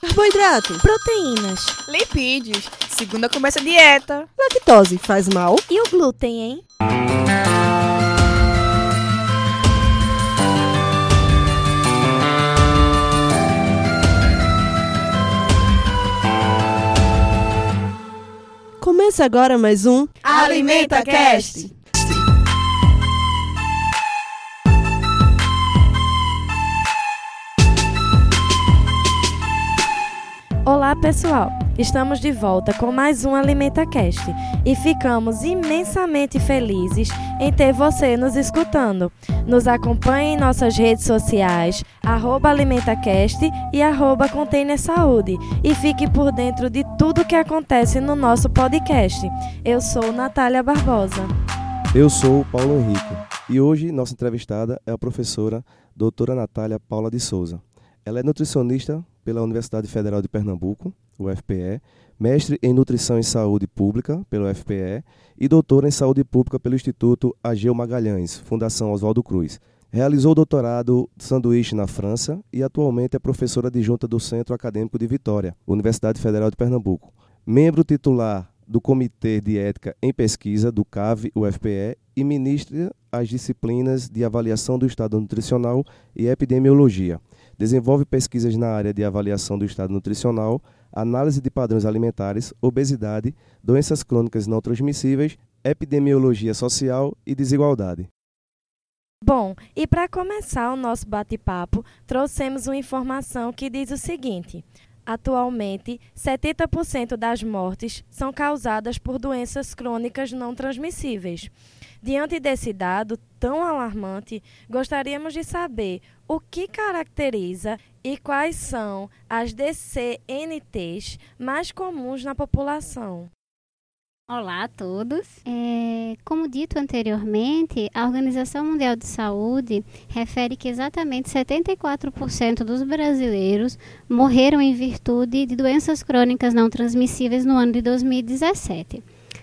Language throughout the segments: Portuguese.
Carboidrato, Proteínas. Lipídios. Segunda começa a dieta. lactose faz mal? E o glúten, hein? Começa agora mais um Alimenta Cast. Olá, pessoal. Estamos de volta com mais um AlimentaCast e ficamos imensamente felizes em ter você nos escutando. Nos acompanhe em nossas redes sociais, AlimentaCast e arroba Container Saúde e fique por dentro de tudo que acontece no nosso podcast. Eu sou Natália Barbosa. Eu sou Paulo Henrique e hoje nossa entrevistada é a professora doutora Natália Paula de Souza. Ela é nutricionista pela Universidade Federal de Pernambuco, UFPE, mestre em Nutrição e Saúde Pública pelo UFPE e doutora em Saúde Pública pelo Instituto Ageu Magalhães, Fundação Oswaldo Cruz. Realizou o doutorado de sanduíche na França e atualmente é professora adjunta do Centro Acadêmico de Vitória, Universidade Federal de Pernambuco. Membro titular do Comitê de Ética em Pesquisa do CAV UFPE e ministra as disciplinas de Avaliação do Estado Nutricional e Epidemiologia. Desenvolve pesquisas na área de avaliação do estado nutricional, análise de padrões alimentares, obesidade, doenças crônicas não transmissíveis, epidemiologia social e desigualdade. Bom, e para começar o nosso bate-papo, trouxemos uma informação que diz o seguinte: atualmente, 70% das mortes são causadas por doenças crônicas não transmissíveis. Diante desse dado tão alarmante, gostaríamos de saber o que caracteriza e quais são as DCNTs mais comuns na população. Olá a todos. É, como dito anteriormente, a Organização Mundial de Saúde refere que exatamente 74% dos brasileiros morreram em virtude de doenças crônicas não transmissíveis no ano de 2017.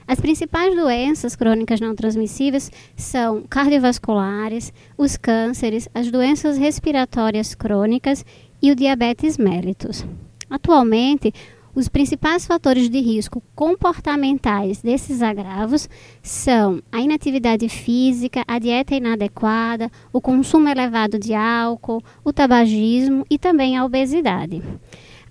As principais doenças crônicas não transmissíveis são cardiovasculares, os cânceres, as doenças respiratórias crônicas e o diabetes mellitus. Atualmente, os principais fatores de risco comportamentais desses agravos são a inatividade física, a dieta inadequada, o consumo elevado de álcool, o tabagismo e também a obesidade.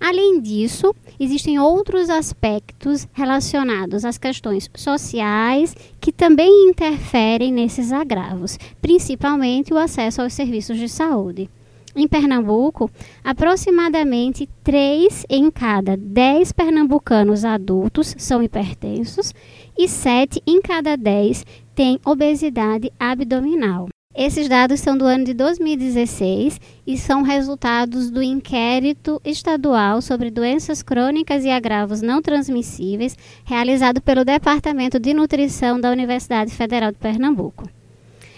Além disso, existem outros aspectos relacionados às questões sociais que também interferem nesses agravos, principalmente o acesso aos serviços de saúde. Em Pernambuco, aproximadamente 3 em cada 10 pernambucanos adultos são hipertensos e 7 em cada 10 têm obesidade abdominal. Esses dados são do ano de 2016 e são resultados do inquérito estadual sobre doenças crônicas e agravos não transmissíveis, realizado pelo Departamento de Nutrição da Universidade Federal de Pernambuco.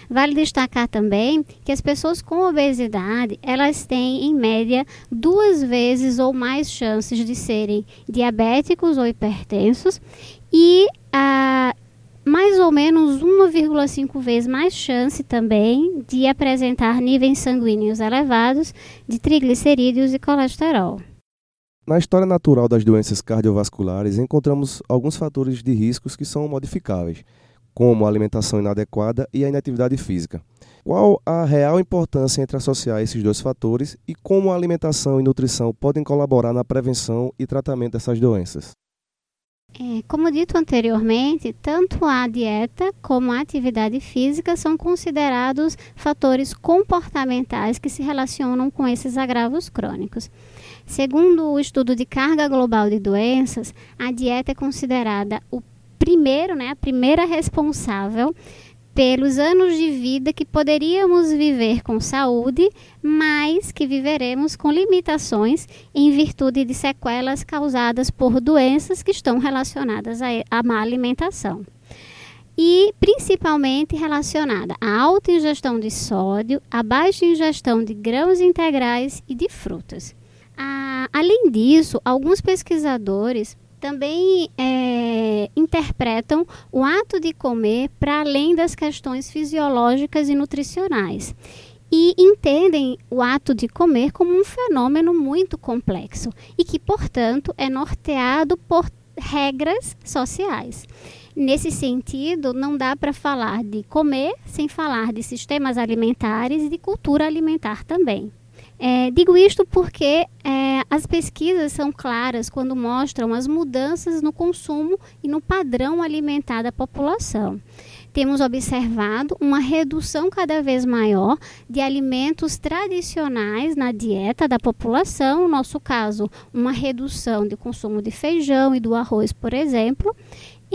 Vale destacar também que as pessoas com obesidade, elas têm em média duas vezes ou mais chances de serem diabéticos ou hipertensos e a mais ou menos 1,5 vezes mais chance também de apresentar níveis sanguíneos elevados de triglicerídeos e colesterol. Na história natural das doenças cardiovasculares, encontramos alguns fatores de riscos que são modificáveis, como a alimentação inadequada e a inatividade física. Qual a real importância entre associar esses dois fatores e como a alimentação e nutrição podem colaborar na prevenção e tratamento dessas doenças? É, como dito anteriormente, tanto a dieta como a atividade física são considerados fatores comportamentais que se relacionam com esses agravos crônicos. Segundo o estudo de carga global de doenças, a dieta é considerada o primeiro, né, a primeira responsável pelos anos de vida que poderíamos viver com saúde, mas que viveremos com limitações em virtude de sequelas causadas por doenças que estão relacionadas à má alimentação. E principalmente relacionada à alta ingestão de sódio, à baixa ingestão de grãos integrais e de frutas. Ah, além disso, alguns pesquisadores também é, interpretam o ato de comer para além das questões fisiológicas e nutricionais. e entendem o ato de comer como um fenômeno muito complexo e que, portanto, é norteado por regras sociais. Nesse sentido, não dá para falar de comer sem falar de sistemas alimentares e de cultura alimentar também. É, digo isto porque é, as pesquisas são claras quando mostram as mudanças no consumo e no padrão alimentar da população. Temos observado uma redução cada vez maior de alimentos tradicionais na dieta da população, no nosso caso, uma redução de consumo de feijão e do arroz, por exemplo,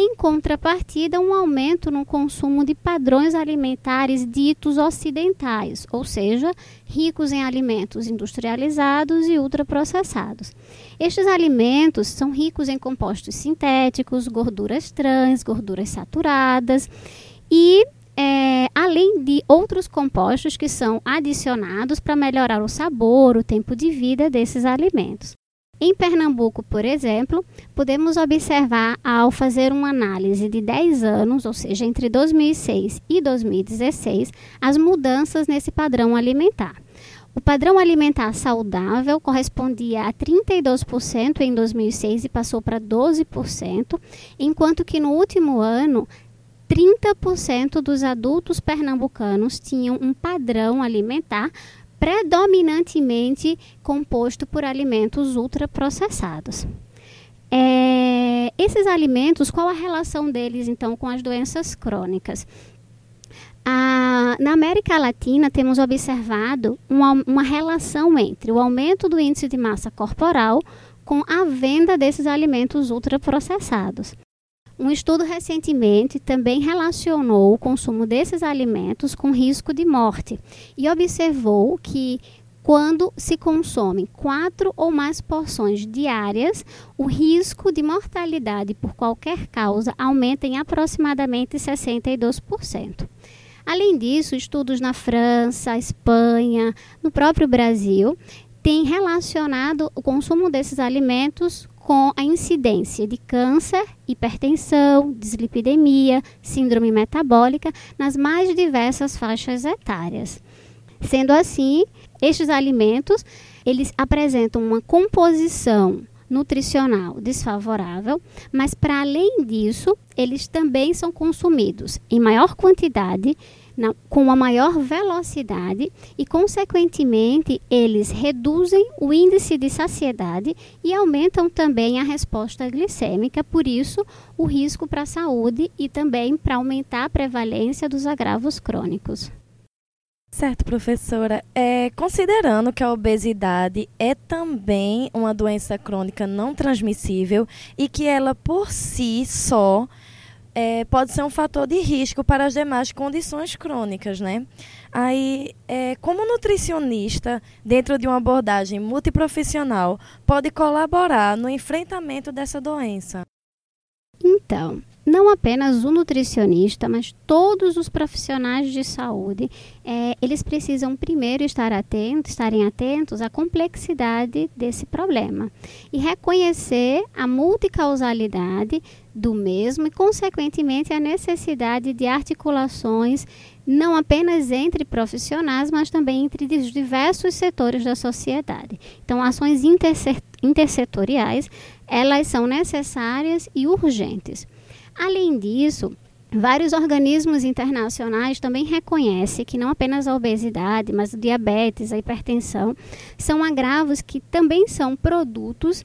em contrapartida, um aumento no consumo de padrões alimentares ditos ocidentais, ou seja, ricos em alimentos industrializados e ultraprocessados. Estes alimentos são ricos em compostos sintéticos, gorduras trans, gorduras saturadas e é, além de outros compostos que são adicionados para melhorar o sabor, o tempo de vida desses alimentos. Em Pernambuco, por exemplo, podemos observar ao fazer uma análise de 10 anos, ou seja, entre 2006 e 2016, as mudanças nesse padrão alimentar. O padrão alimentar saudável correspondia a 32% em 2006 e passou para 12%, enquanto que no último ano 30% dos adultos pernambucanos tinham um padrão alimentar predominantemente composto por alimentos ultraprocessados. É, esses alimentos, qual a relação deles então com as doenças crônicas? Na América Latina, temos observado uma, uma relação entre o aumento do índice de massa corporal com a venda desses alimentos ultraprocessados. Um estudo recentemente também relacionou o consumo desses alimentos com risco de morte e observou que quando se consomem quatro ou mais porções diárias, o risco de mortalidade por qualquer causa aumenta em aproximadamente 62%. Além disso, estudos na França, Espanha, no próprio Brasil, têm relacionado o consumo desses alimentos com a incidência de câncer, hipertensão, dislipidemia, síndrome metabólica nas mais diversas faixas etárias. Sendo assim, estes alimentos, eles apresentam uma composição nutricional desfavorável, mas para além disso, eles também são consumidos em maior quantidade na, com uma maior velocidade e, consequentemente, eles reduzem o índice de saciedade e aumentam também a resposta glicêmica, por isso, o risco para a saúde e também para aumentar a prevalência dos agravos crônicos. Certo, professora. É, considerando que a obesidade é também uma doença crônica não transmissível e que ela por si só é, pode ser um fator de risco para as demais condições crônicas, né? Aí, é, como nutricionista, dentro de uma abordagem multiprofissional, pode colaborar no enfrentamento dessa doença? Então, não apenas o nutricionista, mas todos os profissionais de saúde, é, eles precisam primeiro estar atentos, estarem atentos à complexidade desse problema e reconhecer a multicausalidade do mesmo e, consequentemente, a necessidade de articulações não apenas entre profissionais, mas também entre os diversos setores da sociedade. Então, ações intersetoriais, elas são necessárias e urgentes. Além disso, Vários organismos internacionais também reconhecem que não apenas a obesidade, mas o diabetes, a hipertensão, são agravos que também são produtos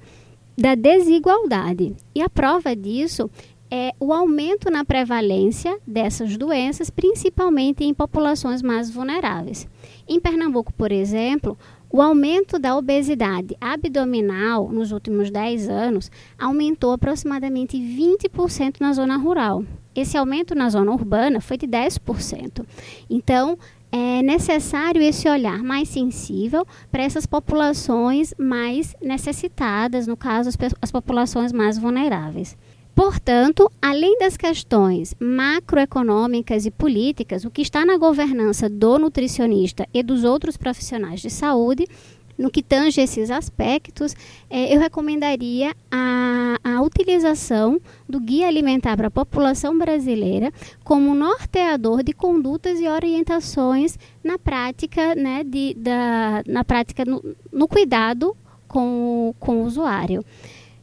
da desigualdade. E a prova disso é o aumento na prevalência dessas doenças, principalmente em populações mais vulneráveis. Em Pernambuco, por exemplo, o aumento da obesidade abdominal nos últimos 10 anos aumentou aproximadamente 20% na zona rural. Esse aumento na zona urbana foi de 10%. Então, é necessário esse olhar mais sensível para essas populações mais necessitadas, no caso, as, as populações mais vulneráveis. Portanto, além das questões macroeconômicas e políticas, o que está na governança do nutricionista e dos outros profissionais de saúde no que tange esses aspectos, é, eu recomendaria a, a utilização do Guia Alimentar para a População Brasileira como norteador de condutas e orientações na prática, né, de, da, na prática no, no cuidado com, com o usuário.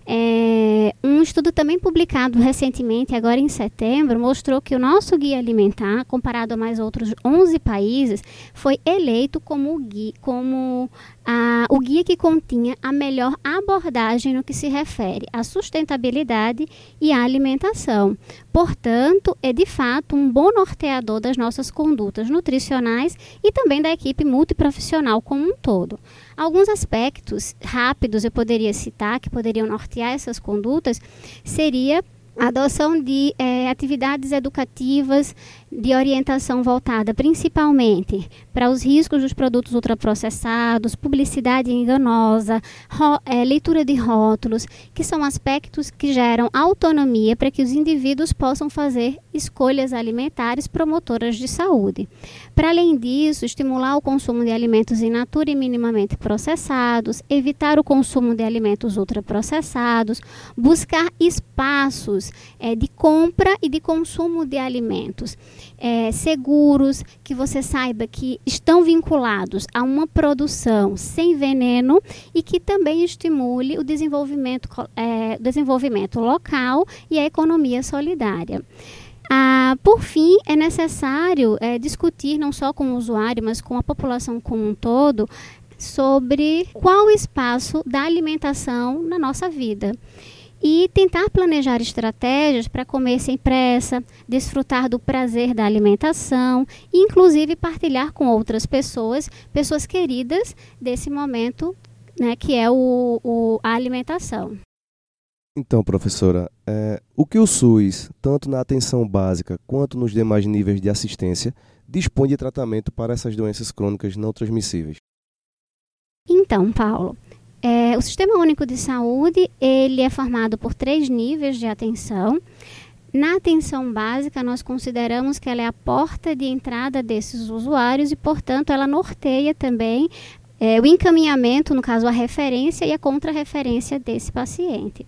É, um estudo também publicado recentemente, agora em setembro, mostrou que o nosso guia alimentar, comparado a mais outros 11 países, foi eleito como o guia, como a, o guia que continha a melhor abordagem no que se refere à sustentabilidade e à alimentação. Portanto, é de fato um bom norteador das nossas condutas nutricionais e também da equipe multiprofissional como um todo. Alguns aspectos rápidos eu poderia citar que poderiam nortear essas condutas seria a adoção de é, atividades educativas de orientação voltada principalmente para os riscos dos produtos ultraprocessados, publicidade enganosa, é, leitura de rótulos, que são aspectos que geram autonomia para que os indivíduos possam fazer escolhas alimentares promotoras de saúde. Para além disso, estimular o consumo de alimentos in natura e minimamente processados, evitar o consumo de alimentos ultraprocessados, buscar espaços é, de compra e de consumo de alimentos é, seguros, que você saiba que estão vinculados a uma produção sem veneno e que também estimule o desenvolvimento, é, desenvolvimento local e a economia solidária. Ah, por fim, é necessário é, discutir não só com o usuário, mas com a população como um todo sobre qual o espaço da alimentação na nossa vida e tentar planejar estratégias para comer sem pressa, desfrutar do prazer da alimentação e, inclusive, partilhar com outras pessoas, pessoas queridas, desse momento né, que é o, o, a alimentação. Então, professora, é, o que o SUS, tanto na atenção básica quanto nos demais níveis de assistência, dispõe de tratamento para essas doenças crônicas não transmissíveis? Então, Paulo, é, o Sistema Único de Saúde ele é formado por três níveis de atenção. Na atenção básica, nós consideramos que ela é a porta de entrada desses usuários e, portanto, ela norteia também é, o encaminhamento, no caso, a referência e a contrarreferência desse paciente.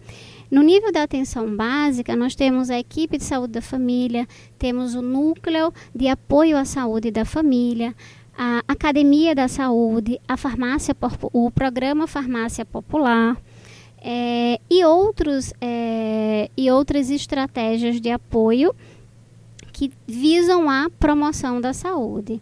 No nível da atenção básica, nós temos a equipe de saúde da família, temos o núcleo de apoio à saúde da família, a Academia da Saúde, a farmácia, o programa Farmácia Popular é, e, outros, é, e outras estratégias de apoio que visam a promoção da saúde.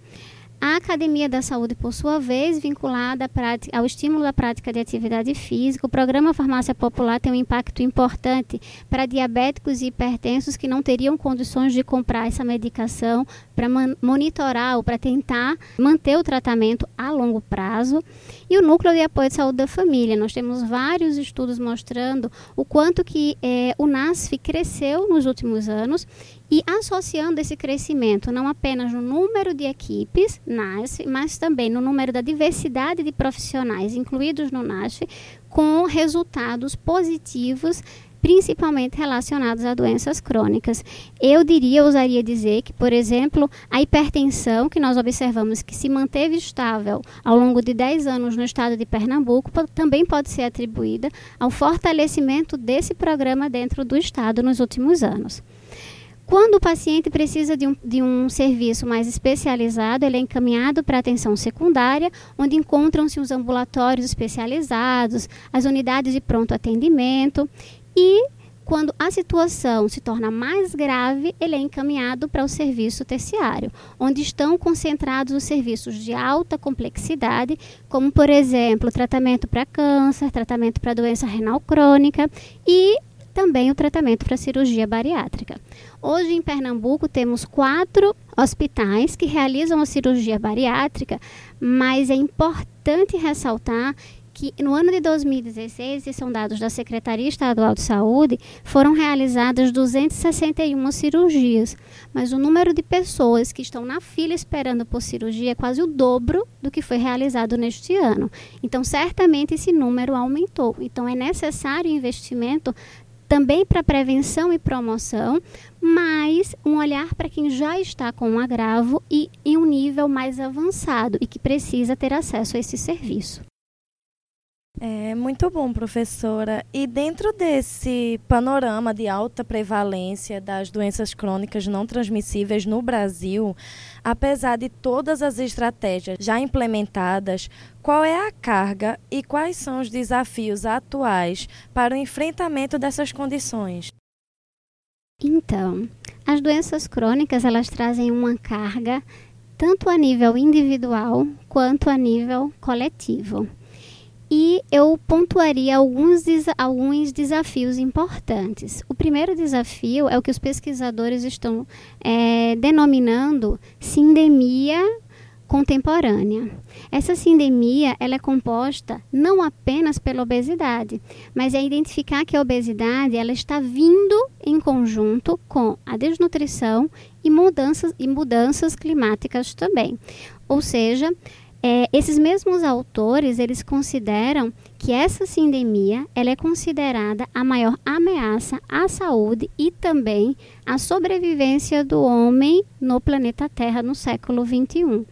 A Academia da Saúde, por sua vez, vinculada ao estímulo da prática de atividade física, o programa Farmácia Popular tem um impacto importante para diabéticos e hipertensos que não teriam condições de comprar essa medicação para monitorar ou para tentar manter o tratamento a longo prazo. E o Núcleo de Apoio de Saúde da Família. Nós temos vários estudos mostrando o quanto que é, o NASF cresceu nos últimos anos e associando esse crescimento não apenas no número de equipes NASF, mas também no número da diversidade de profissionais incluídos no NASF, com resultados positivos principalmente relacionados a doenças crônicas. Eu diria, ousaria dizer que, por exemplo, a hipertensão, que nós observamos que se manteve estável ao longo de 10 anos no estado de Pernambuco, também pode ser atribuída ao fortalecimento desse programa dentro do estado nos últimos anos. Quando o paciente precisa de um, de um serviço mais especializado, ele é encaminhado para atenção secundária, onde encontram-se os ambulatórios especializados, as unidades de pronto atendimento. E quando a situação se torna mais grave, ele é encaminhado para o serviço terciário, onde estão concentrados os serviços de alta complexidade, como, por exemplo, tratamento para câncer, tratamento para doença renal crônica e também o tratamento para cirurgia bariátrica. Hoje em Pernambuco temos quatro hospitais que realizam a cirurgia bariátrica, mas é importante ressaltar que no ano de 2016, e são dados da Secretaria Estadual de Saúde, foram realizadas 261 cirurgias, mas o número de pessoas que estão na fila esperando por cirurgia é quase o dobro do que foi realizado neste ano. Então, certamente esse número aumentou. Então, é necessário investimento também para prevenção e promoção, mas um olhar para quem já está com um agravo e em um nível mais avançado e que precisa ter acesso a esse serviço. É muito bom, professora. E dentro desse panorama de alta prevalência das doenças crônicas não transmissíveis no Brasil, apesar de todas as estratégias já implementadas, qual é a carga e quais são os desafios atuais para o enfrentamento dessas condições? Então, as doenças crônicas elas trazem uma carga tanto a nível individual quanto a nível coletivo. E eu pontuaria alguns, alguns desafios importantes. O primeiro desafio é o que os pesquisadores estão é, denominando sindemia contemporânea. Essa sindemia ela é composta não apenas pela obesidade, mas é identificar que a obesidade ela está vindo em conjunto com a desnutrição e mudanças, e mudanças climáticas também. Ou seja, é, esses mesmos autores eles consideram que essa sindemia ela é considerada a maior ameaça à saúde e também à sobrevivência do homem no planeta Terra no século 21.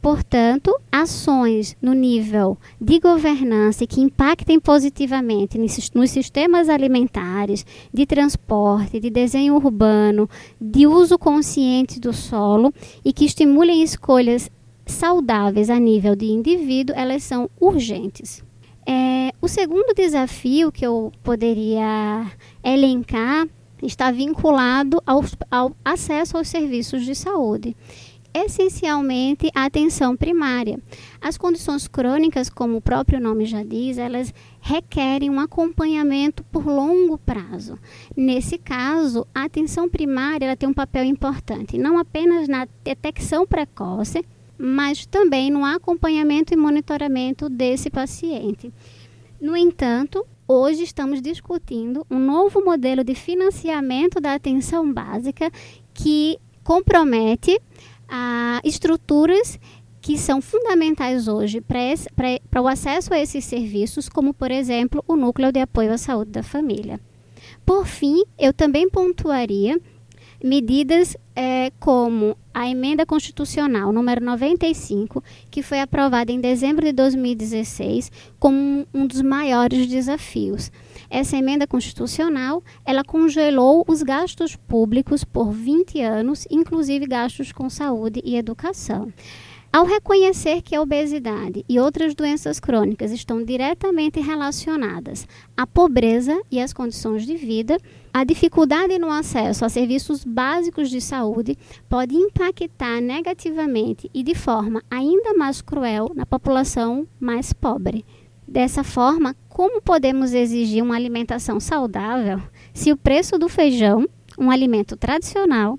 Portanto, ações no nível de governança que impactem positivamente nos sistemas alimentares, de transporte, de desenho urbano, de uso consciente do solo e que estimulem escolhas saudáveis a nível de indivíduo, elas são urgentes. É, o segundo desafio que eu poderia elencar está vinculado ao, ao acesso aos serviços de saúde essencialmente a atenção primária. As condições crônicas, como o próprio nome já diz, elas requerem um acompanhamento por longo prazo. Nesse caso, a atenção primária ela tem um papel importante, não apenas na detecção precoce, mas também no acompanhamento e monitoramento desse paciente. No entanto, hoje estamos discutindo um novo modelo de financiamento da atenção básica que compromete a estruturas que são fundamentais hoje para o acesso a esses serviços, como, por exemplo, o Núcleo de Apoio à Saúde da Família. Por fim, eu também pontuaria medidas é, como a emenda constitucional número 95, que foi aprovada em dezembro de 2016, como um dos maiores desafios. Essa emenda constitucional, ela congelou os gastos públicos por 20 anos, inclusive gastos com saúde e educação. Ao reconhecer que a obesidade e outras doenças crônicas estão diretamente relacionadas à pobreza e às condições de vida, a dificuldade no acesso a serviços básicos de saúde pode impactar negativamente e de forma ainda mais cruel na população mais pobre. Dessa forma, como podemos exigir uma alimentação saudável se o preço do feijão, um alimento tradicional,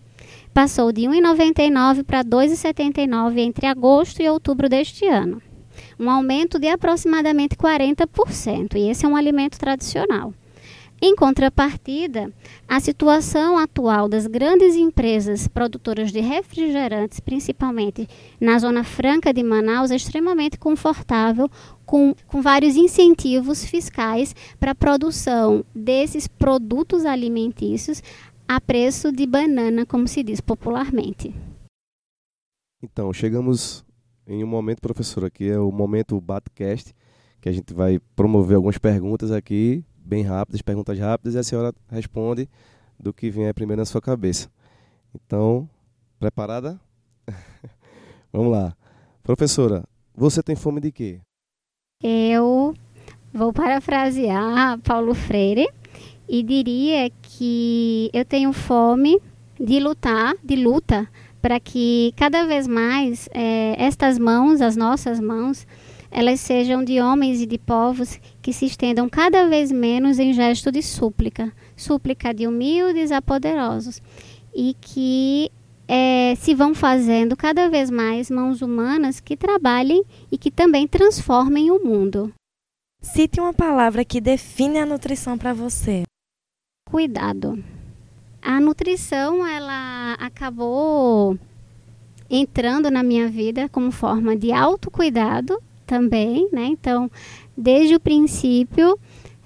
passou de R$ 1,99 para R$ 2,79 entre agosto e outubro deste ano. Um aumento de aproximadamente 40%, e esse é um alimento tradicional. Em contrapartida, a situação atual das grandes empresas produtoras de refrigerantes, principalmente na Zona Franca de Manaus, é extremamente confortável, com, com vários incentivos fiscais para a produção desses produtos alimentícios a preço de banana, como se diz popularmente. Então, chegamos em um momento, professora, que é o momento Batcast, que a gente vai promover algumas perguntas aqui, bem rápidas, perguntas rápidas, e a senhora responde do que vier primeiro na sua cabeça. Então, preparada? Vamos lá. Professora, você tem fome de quê? Eu vou parafrasear Paulo Freire e diria que eu tenho fome de lutar, de luta, para que cada vez mais é, estas mãos, as nossas mãos, elas sejam de homens e de povos que se estendam cada vez menos em gesto de súplica, súplica de humildes a poderosos, e que é, se vão fazendo cada vez mais mãos humanas que trabalhem e que também transformem o mundo. Cite uma palavra que define a nutrição para você cuidado. A nutrição, ela acabou entrando na minha vida como forma de autocuidado também, né? Então, desde o princípio,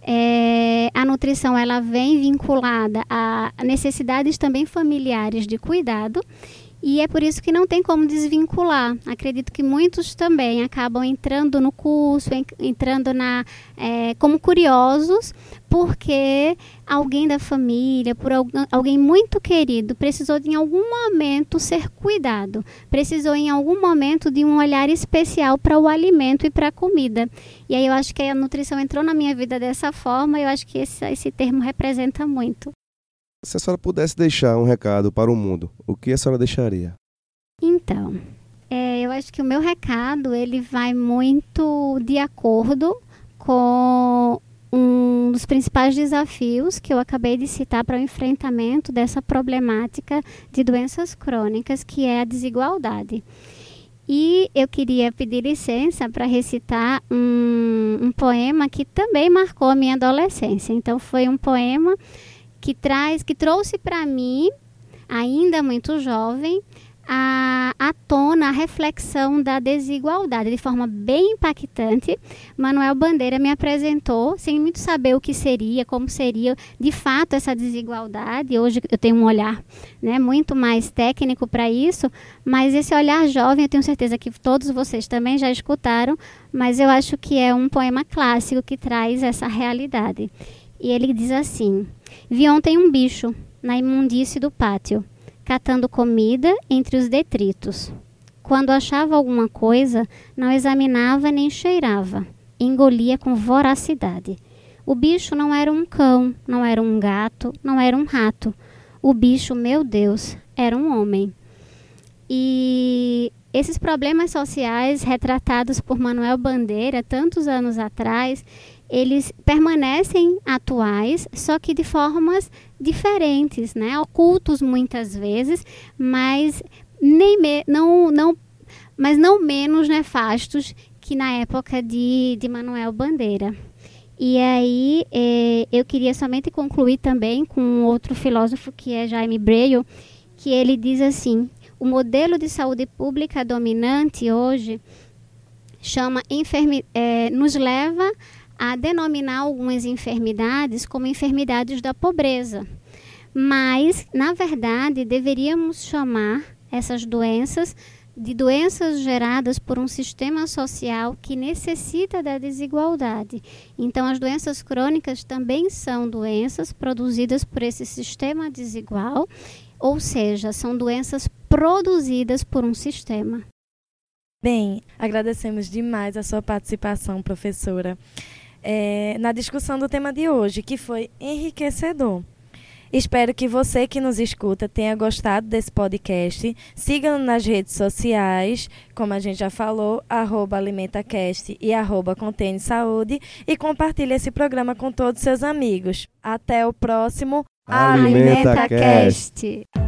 é, a nutrição ela vem vinculada a necessidades também familiares de cuidado E é por isso que não tem como desvincular. Acredito que muitos também acabam entrando no curso, entrando na é, como curiosos, porque alguém da família, por alguém muito querido, precisou em algum momento ser cuidado, precisou em algum momento de um olhar especial para o alimento e para a comida. E aí eu acho que a nutrição entrou na minha vida dessa forma, eu acho que esse, esse termo representa muito. Se a senhora pudesse deixar um recado para o mundo, o que a senhora deixaria? Então, é, eu acho que o meu recado ele vai muito de acordo com um dos principais desafios que eu acabei de citar para o enfrentamento dessa problemática de doenças crônicas, que é a desigualdade. E eu queria pedir licença para recitar um, um poema que também marcou a minha adolescência. Então, foi um poema que traz, que trouxe para mim, ainda muito jovem, a, a tona a reflexão da desigualdade de forma bem impactante. Manuel Bandeira me apresentou, sem muito saber o que seria, como seria de fato essa desigualdade. Hoje eu tenho um olhar né, muito mais técnico para isso, mas esse olhar jovem, eu tenho certeza que todos vocês também já escutaram, mas eu acho que é um poema clássico que traz essa realidade. E ele diz assim: Vi ontem um bicho na imundície do pátio catando comida entre os detritos. Quando achava alguma coisa, não examinava nem cheirava, engolia com voracidade. O bicho não era um cão, não era um gato, não era um rato. O bicho, meu Deus, era um homem. E esses problemas sociais retratados por Manuel Bandeira tantos anos atrás, eles permanecem atuais, só que de formas diferentes, né? Ocultos muitas vezes, mas nem me, não, não, mas não menos nefastos que na época de, de Manuel Bandeira. E aí eh, eu queria somente concluir também com outro filósofo que é Jaime Breio, que ele diz assim: o modelo de saúde pública dominante hoje chama eh, nos leva denominar algumas enfermidades como enfermidades da pobreza. Mas, na verdade, deveríamos chamar essas doenças de doenças geradas por um sistema social que necessita da desigualdade. Então, as doenças crônicas também são doenças produzidas por esse sistema desigual, ou seja, são doenças produzidas por um sistema. Bem, agradecemos demais a sua participação, professora é, na discussão do tema de hoje, que foi enriquecedor. Espero que você que nos escuta tenha gostado desse podcast. Siga-nos nas redes sociais, como a gente já falou, arroba AlimentaCast e arroba Contene Saúde. E compartilhe esse programa com todos os seus amigos. Até o próximo AlimentaCast. AlimentaCast.